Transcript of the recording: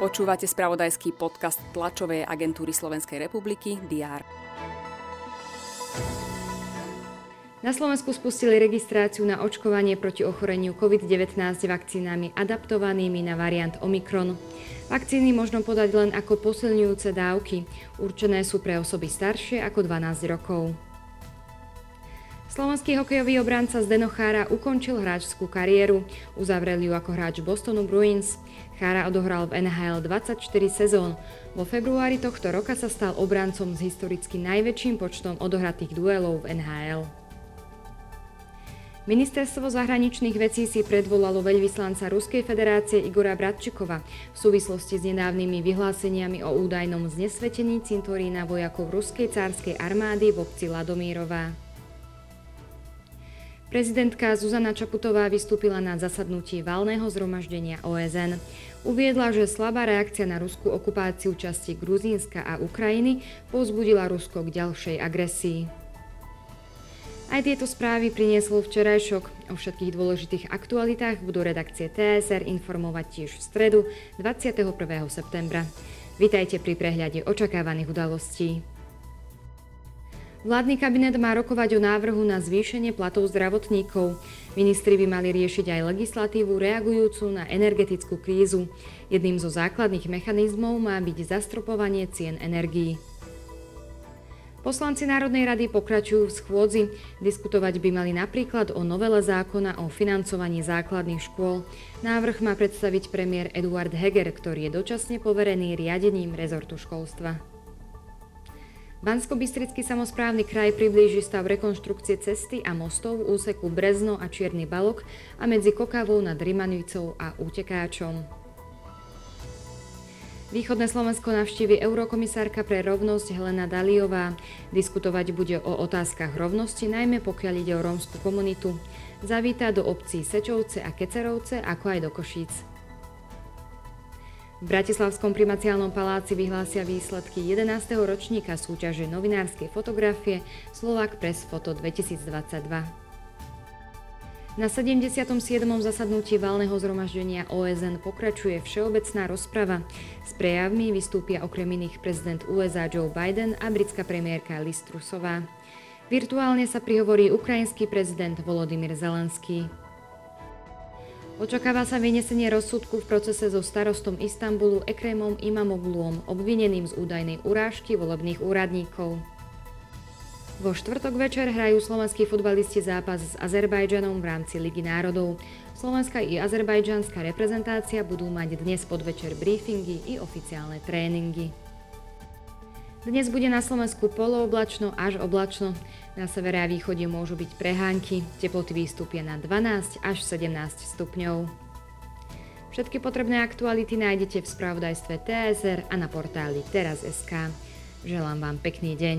Počúvate spravodajský podcast tlačovej agentúry Slovenskej republiky DR. Na Slovensku spustili registráciu na očkovanie proti ochoreniu COVID-19 vakcínami adaptovanými na variant Omikron. Vakcíny možno podať len ako posilňujúce dávky. Určené sú pre osoby staršie ako 12 rokov. Slovenský hokejový obranca Zdeno Chára ukončil hráčskú kariéru. Uzavrel ju ako hráč Bostonu Bruins. Chára odohral v NHL 24 sezón. Vo februári tohto roka sa stal obrancom s historicky najväčším počtom odohratých duelov v NHL. Ministerstvo zahraničných vecí si predvolalo veľvyslanca Ruskej federácie Igora Bratčikova v súvislosti s nedávnymi vyhláseniami o údajnom znesvetení cintorína vojakov Ruskej cárskej armády v obci Ladomírová. Prezidentka Zuzana Čaputová vystúpila na zasadnutí valného zhromaždenia OSN. Uviedla, že slabá reakcia na ruskú okupáciu časti Gruzínska a Ukrajiny povzbudila Rusko k ďalšej agresii. Aj tieto správy prinieslo včerajšok. O všetkých dôležitých aktualitách budú redakcie TSR informovať tiež v stredu 21. septembra. Vitajte pri prehľade očakávaných udalostí. Vládny kabinet má rokovať o návrhu na zvýšenie platov zdravotníkov. Ministri by mali riešiť aj legislatívu reagujúcu na energetickú krízu. Jedným zo základných mechanizmov má byť zastropovanie cien energií. Poslanci Národnej rady pokračujú v schôdzi. Diskutovať by mali napríklad o novele zákona o financovaní základných škôl. Návrh má predstaviť premiér Eduard Heger, ktorý je dočasne poverený riadením rezortu školstva bansko bystrický samozprávny kraj priblíži stav rekonštrukcie cesty a mostov v úseku Brezno a Čierny Balok a medzi Kokavou nad Rimanicou a Útekáčom. Východné Slovensko navštívi eurokomisárka pre rovnosť Helena Daliová. Diskutovať bude o otázkach rovnosti, najmä pokiaľ ide o rómsku komunitu. Zavíta do obcí Sečovce a Kecerovce, ako aj do Košíc. V Bratislavskom primaciálnom paláci vyhlásia výsledky 11. ročníka súťaže novinárskej fotografie Slovak Press Foto 2022. Na 77. zasadnutí valného zhromaždenia OSN pokračuje všeobecná rozprava. S prejavmi vystúpia okrem iných prezident USA Joe Biden a britská premiérka Liz Trussová. Virtuálne sa prihovorí ukrajinský prezident Volodymyr Zelenský. Očakáva sa vynesenie rozsudku v procese so starostom Istanbulu Ekrémom Imamogluom, obvineným z údajnej urážky volebných úradníkov. Vo štvrtok večer hrajú slovenskí futbalisti zápas s Azerbajdžanom v rámci Ligy národov. Slovenská i azerbajdžanská reprezentácia budú mať dnes podvečer briefingy i oficiálne tréningy. Dnes bude na Slovensku polooblačno až oblačno. Na severe a východe môžu byť prehánky. Teploty výstupia na 12 až 17 stupňov. Všetky potrebné aktuality nájdete v spravodajstve TSR a na portáli teraz.sk. Želám vám pekný deň.